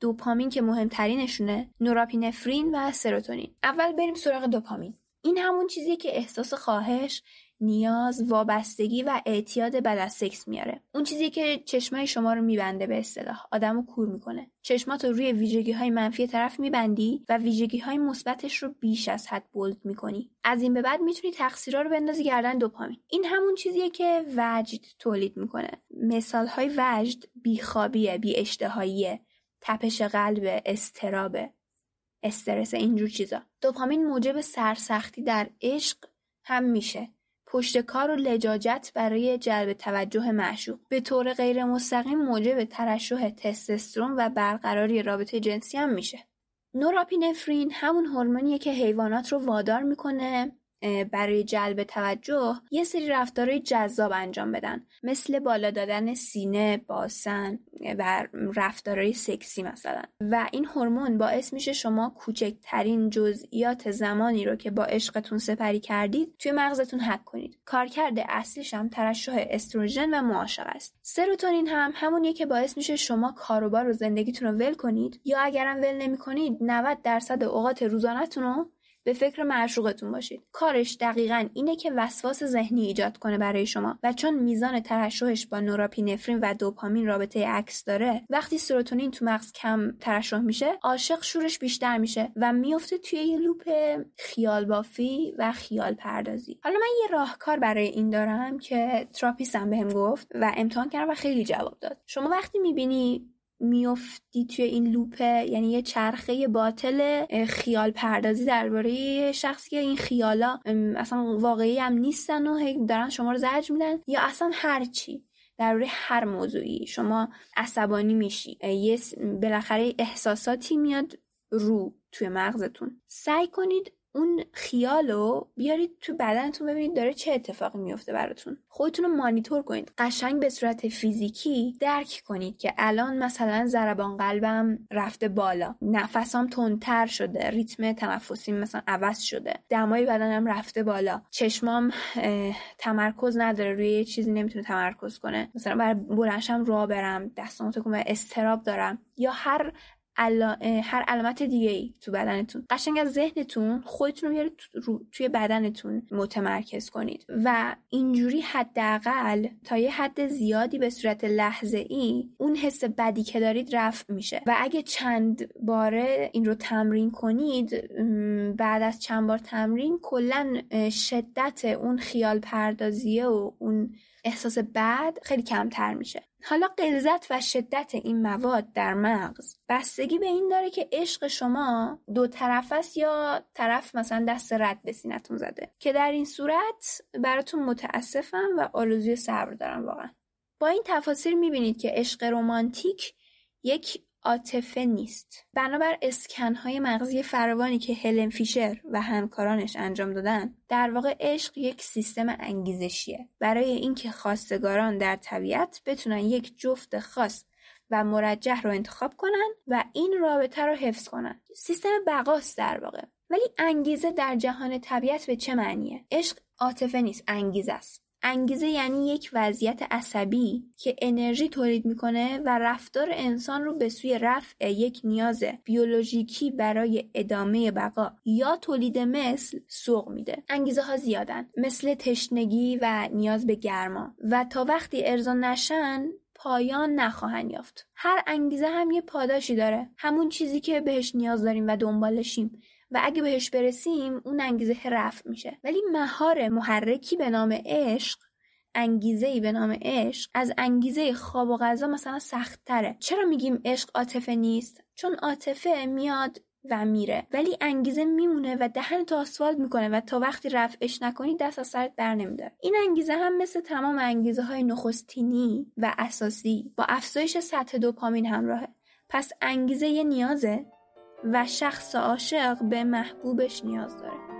A: دوپامین که مهمترینشونه نوراپینفرین و سروتونین. اول بریم سراغ دوپامین. این همون چیزی که احساس خواهش نیاز وابستگی و اعتیاد بعد از سکس میاره. اون چیزی که چشمای شما رو میبنده به اصطلاح. آدمو کور می‌کنه. چشمات رو روی ویژگی های منفی طرف میبندی و ویژگی های مثبتش رو بیش از حد بولد می‌کنی. از این به بعد می‌تونی تقصیرها رو بندازی گردن دوپامین. این همون چیزیه که وجد تولید می‌کنه. مثال های وجد بیخوابیه بی اشتهاییه تپش قلب استرابه استرس اینجور چیزا. دوپامین موجب سرسختی در عشق هم میشه. پشت کار و لجاجت برای جلب توجه معشوق. به طور غیر مستقیم موجب ترشح تستوسترون و برقراری رابطه جنسی هم میشه. نوراپینفرین همون هورمونیه که حیوانات رو وادار می‌کنه. برای جلب توجه یه سری رفتارهای جذاب انجام بدن. مثل بالا دادن سینه باسن و رفتارهای سکسی مثلا. و این هورمون باعث میشه شما کوچکترین جزئیات زمانی رو که با عشقتون سپری کردید توی مغزتون حک کنید. کارکرد اصلیش هم ترشح استروژن و معاشق است. سروتونین هم همونیه که باعث میشه شما کاروبار و زندگیتون رو ول کنید. یا اگرم ول نمی‌کنید 90 درصد اوقات روزانهتون رو به فکر معشوقتون باشید. کارش دقیقا اینه که وسواس ذهنی ایجاد کنه برای شما و چون میزان ترشحش با نوراپینفرین و دوپامین رابطه عکس داره وقتی سروتونین تو مغز کم ترشح میشه عاشق شورش بیشتر میشه و میفته توی یه لوپ خیال بافی و خیال پردازی حالا من یه راهکار برای این دارم که تراپیستم بهم گفت و امتحان کردم و خیلی جواب داد. شما وقتی می‌بینی میفتی توی این لوپه یعنی یه چرخه باطل خیال پردازی درباره شخصی که این خیالا اصلا واقعی هم نیستن و دارن شما رو زرج میدن یا اصلا هر چی درباره هر موضوعی شما عصبانی میشی. یه بالاخره احساساتی میاد رو توی مغزتون. سعی کنید اون خیال رو بیارید تو بدنتون ببینید داره چه اتفاقی میفته براتون. خودتون رو مانیتور کنید قشنگ به صورت فیزیکی درک کنید که الان مثلا ضربان قلبم رفته بالا نفسام تندتر شده ریتم تنفسی مثلا عوض شده دمای بدنم رفته بالا چشمام تمرکز نداره روی چیزی نمی‌تونه تمرکز کنه. مثلا بر بلنشم راه برم دستام تکون استراب دارم یا هر هر علامت دیگه ای تو بدنتون. قشنگ از ذهنتون خودتون رو بیارید توی بدنتون متمرکز کنید. و اینجوری حداقل تا یه حد زیادی به صورت لحظه ای اون حس بدی که دارید رفع میشه. و اگه چند باره این رو تمرین کنید بعد از چند بار تمرین کلا شدت اون خیال پردازیه و اون احساس بد خیلی کمتر میشه. حالا قلزت و شدت این مواد در مغز بستگی به این داره که عشق شما دو طرف است یا طرف مثلا دست رد به سینتون زده که در این صورت براتون متاسفم و آرزوی صبر دارم واقعا. با این تفاصیل می‌بینید که عشق رمانتیک یک عاطفه نیست. بنابر اسکنهای مغزی فراوانی که هلن فیشر و همکارانش انجام دادن در واقع عشق یک سیستم انگیزشیه. برای اینکه خواستگاران در طبیعت بتونن یک جفت خاص و مرجح رو انتخاب کنن و این رابطه رو حفظ کنن. سیستم بقاست در واقع. ولی انگیزه در جهان طبیعت به چه معنیه؟ عشق عاطفه نیست انگیزه است. انگیزه یعنی یک وضعیت عصبی که انرژی تولید می‌کنه و رفتار انسان رو به سوی رفع یک نیاز بیولوژیکی برای ادامه بقا یا تولید مثل سوق میده. انگیزه ها زیادن مثل تشنگی و نیاز به گرما. و تا وقتی ارضا نشن پایان نخواهند یافت. هر انگیزه هم یه پاداشی داره. همون چیزی که بهش نیاز داریم و دنبالشیم. و اگه بهش برسیم اون انگیزه رفع میشه. ولی مهار محرکی به نام عشق انگیزه ای به نام عشق از انگیزه خواب و غذا مثلا سخت تره چرا میگیم عشق عاطفه نیست؟ چون عاطفه میاد و میره. ولی انگیزه میمونه و دهن تو آسفالت می‌کنه و تا وقتی رفعش نکنی دست از سرت بر نمیداره این انگیزه هم مثل تمام انگیزه های نخستینی و اساسی با افزایش سطح دوپامین همراهه. پس انگیزه یه نیازه. و شخص عاشق به محبوبش نیاز داره.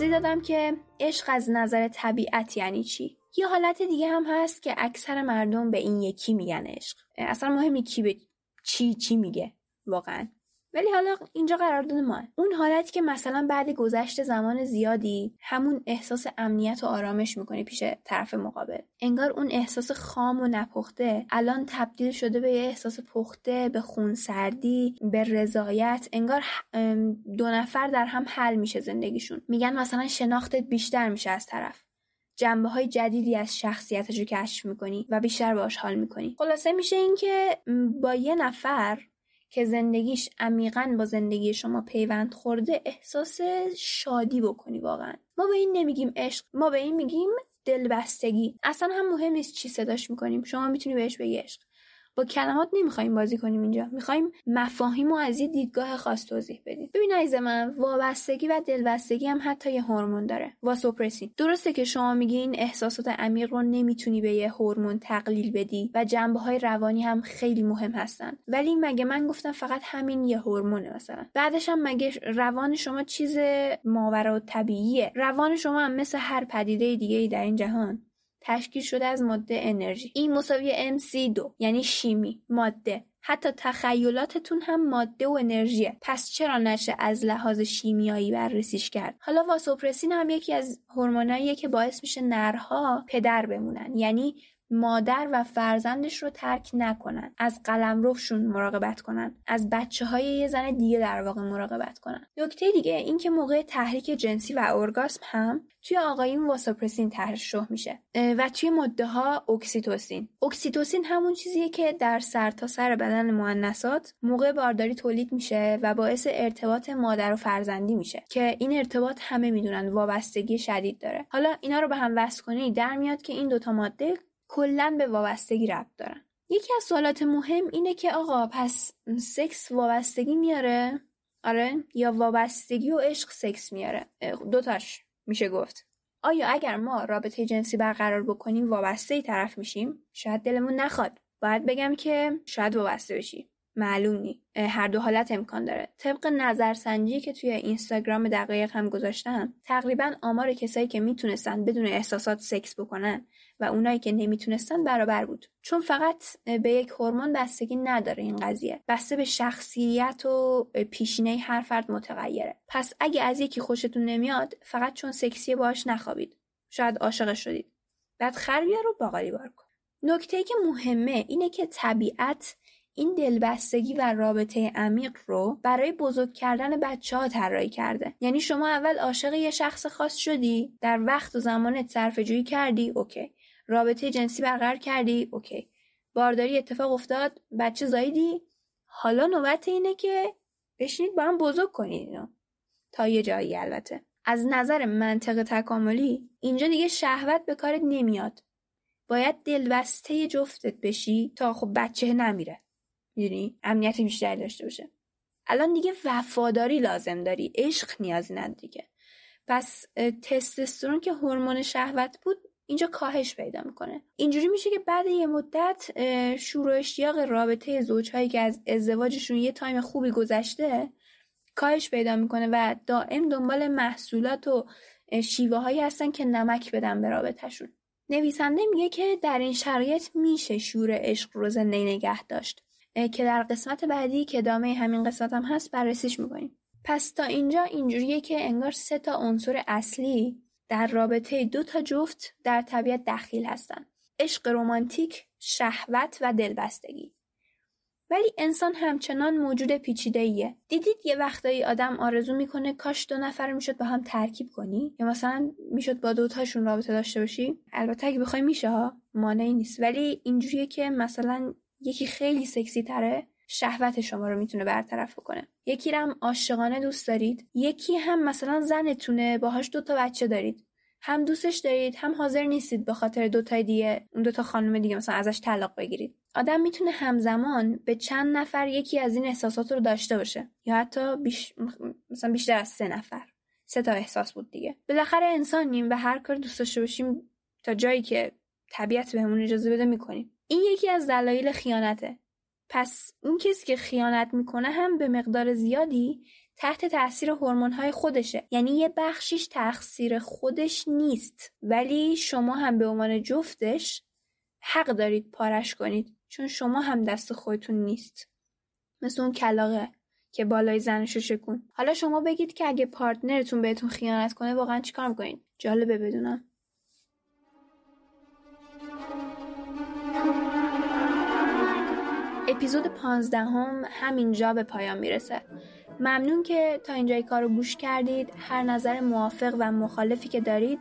A: توضیح دادم که عشق از نظر طبیعت یعنی چی؟ یه حالت دیگه هم هست که اکثر مردم به این یکی میگن عشق. اصلا مهمی کی به چی چی میگه واقعا. ولی حالا اینجا قرارداد ما اون حالتی که مثلا بعد گذشت زمان زیادی همون احساس امنیت و آرامش می‌کنی پیش طرف مقابل. انگار اون احساس خام و نپخته الان تبدیل شده به یه احساس پخته به خونسردی به رضایت. انگار دو نفر در هم حل میشه زندگیشون. میگن مثلا شناختت بیشتر میشه از طرف. جنبه های جدیدی از شخصیتش رو کشف می‌کنی و بیشتر باش حال می‌کنی. خلاصه میشه اینکه با یه نفر که زندگیش عمیقا با زندگی شما پیوند خورده احساس شادی بکنی واقعا. ما به این نمیگیم عشق ما به این میگیم دلبستگی. اصلا هم مهم نیست چی صداش می‌کنیم شما می‌تونی بهش بگی عشق. با کلمات نمی‌خوایم بازی کنیم اینجا. می‌خوایم مفاهیم و از یه دیدگاه خاص توضیح بدیم. ببین عزیز من وابستگی و دلبستگی هم حتی یه هورمون داره. واسوپرسین. درسته که شما میگی این احساسات عمیق رو نمی‌تونی به یه هورمون تقلیل بدی و جنبه های روانی هم خیلی مهم هستن. ولی مگه من گفتم فقط همین یه هورمونه مثلا؟ بعدش هم مگه روان شما چیز ماورا طبیعیه؟ روان شما هم مثل هر پدیده دیگه ای در این جهان. تشکیل شده از ماده انرژی. این مساوی MC2 یعنی شیمی ماده. حتی تخیلاتتون هم ماده و انرژیه. پس چرا نشه از لحاظ شیمیایی بررسیش کرد؟ حالا واسوپرسین هم یکی از هورموناییه که باعث میشه نرها پدر بمونن. یعنی مادر و فرزندش رو ترک نکنن. از قلمروشون مراقبت کنن. از بچه های یه زن دیگه در واقع مراقبت کنن. نکته دیگه این که موقع تحریک جنسی و ارگاسم هم توی آقایون واسوپرسین ترشح میشه. و توی ماده ها اکسیتوسین. اکسیتوسین همون چیزیه که در سرتاسر سر بدن مؤنثات موقع بارداری تولید میشه و باعث ارتباط مادر و فرزندی میشه. که این ارتباط همه می‌دونن وابستگی شدید داره. حالا اینا رو به هم وصل کنی در میاد که این دوتا ماده کلا به وابستگی ربط دارن. یکی از سوالات مهم اینه که آقا پس سکس وابستگی میاره؟ آره یا وابستگی و عشق سکس میاره؟ دوتاش میشه گفت. آیا اگر ما رابطه جنسی برقرار بکنیم وابسته ای طرف میشیم؟ شاید دلمون نخواد. باید بگم که شاید وابسته بشی. معلوم هر دو حالت امکان داره. طبق نظرسنجی که توی اینستاگرام دقایق هم گذاشتم تقریبا آمار کسایی که می‌تونستن بدون احساسات سکس بکنن و اونایی که نمی‌تونستن برابر بود. چون فقط به یک هورمون بستگی نداره این قضیه. بسته به شخصیت و پیشینه هر فرد متغیره. پس اگه از یکی خوشتون نمیاد فقط چون سکسی باش نخوابید. شاید عاشق شدید. بعد خر رو باقالی بار کن. نکته که مهمه اینه که طبیعت این دلبستگی و رابطه عمیق رو برای بزرگ کردن بچه ها طراحی کرده. یعنی شما اول عاشق یه شخص خاص شدی در وقت و زمانت صرف جویی کردی اوکی. رابطه جنسی برقرار کردی؟ اوکی. بارداری اتفاق افتاد. بچه زایدی حالا نوبت اینه که بشینید با هم بزرگ کنید اینو. تا یه جایی البته. از نظر منطق تکاملی اینجا دیگه شهوت به کارت نمیاد. باید دلبسته جفتت بشی تا خب بچه نمیره. می‌دونی؟ امنیت بیشتری داشته باشه. الان دیگه وفاداری لازم داری. عشق نیازی نداری که پس تستوسترون که هورمون شهوت بود اینجا کاهش پیدا می‌کنه. اینجوری میشه که بعد یه مدت شور و اشتیاق رابطه زوجهایی که از ازدواجشون یه تایم خوبی گذشته کاهش پیدا می‌کنه و دائم دنبال محصولات و شیوه هایی هستن که نمک بدن به رابطهشون. نویسنده میگه که در این شرایط میشه شور عشق رو زنده نگه داشت که در قسمت بعدی که دامه همین قسمت هم هست بررسیش می‌کنیم. پس تا اینجا اینجوریه که انگار سه تا عنصر اصلی در رابطه دو تا جفت در طبیعت دخیل هستن عشق رمانتیک، شهوت و دلبستگی. ولی انسان همچنان موجود پیچیده ایه. دیدید یه وقتایی آدم آرزو می‌کنه کاش دو نفر می‌شد با هم ترکیب کنی؟ یا مثلا می‌شد با دوتاشون رابطه داشته باشی؟ البته اگه بخوای میشه ها مانعی نیست. ولی اینجوریه که مثلا یکی خیلی سکسی تره شهوت شما رو می‌تونه برطرف بکنه. یکی رو هم عاشقانه دوست دارید. یکی هم مثلا زنتونه باهاش دوتا بچه دارید. هم دوستش دارید هم حاضر نیستید به خاطر دوتای دیگه اون دوتا خانم دیگه مثلا ازش طلاق بگیرید. آدم می‌تونه همزمان به چند نفر یکی از این احساسات رو داشته باشه. یا حتی بیش... مثلا بیشتر از سه نفر. سه تا احساس بود دیگه. بالاخره انسانیم و هر کار دوست داشته باشیم تا جایی که طبیعت بهمون اجازه بده می‌کنیم. این یکی از دلایل خیانته. پس اون کسی که خیانت می‌کنه هم به مقدار زیادی تحت تاثیر های خودشه. یعنی یه بخشیش تقصیر خودش نیست. ولی شما هم به عنوان جفتش حق دارید پارش کنید. چون شما هم دست خودتون نیست. مثل اون کلاقه که بالای زنشو شکون حالا شما بگید که اگه پارتنرتون بهتون خیانت کنه واقعا چیکار می‌کنید؟ جالبه بدونم. اپیزود پانزدهم همینجا به پایان می‌رسه. ممنون که تا اینجای کار رو گوش کردید. هر نظر موافق و مخالفی که دارید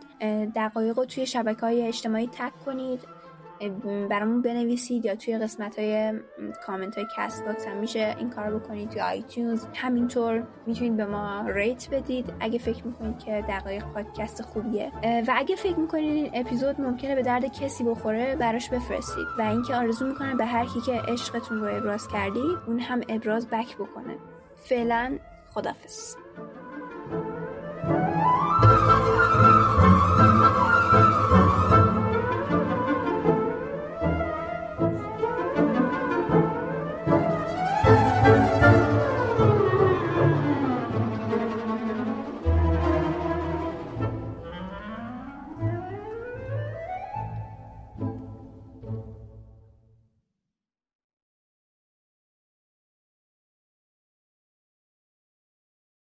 A: دقایق رو توی شبکه های اجتماعی tag کنید. برامون بنویسید یا توی قسمت های کامنت های Castbox هم میشه این کار بکنید توی iTunes. همینطور می‌تونید به ما rate بدید اگه فکر می‌کنید که دقایق پادکست خوبیه. و اگه فکر می‌کنید این اپیزود ممکنه به درد کسی بخوره براش بفرستید. و اینکه آرزو می‌کنم به هر کی که عشقتون رو ابراز کردید اون هم ابراز back بکنه. فعلا خدافظ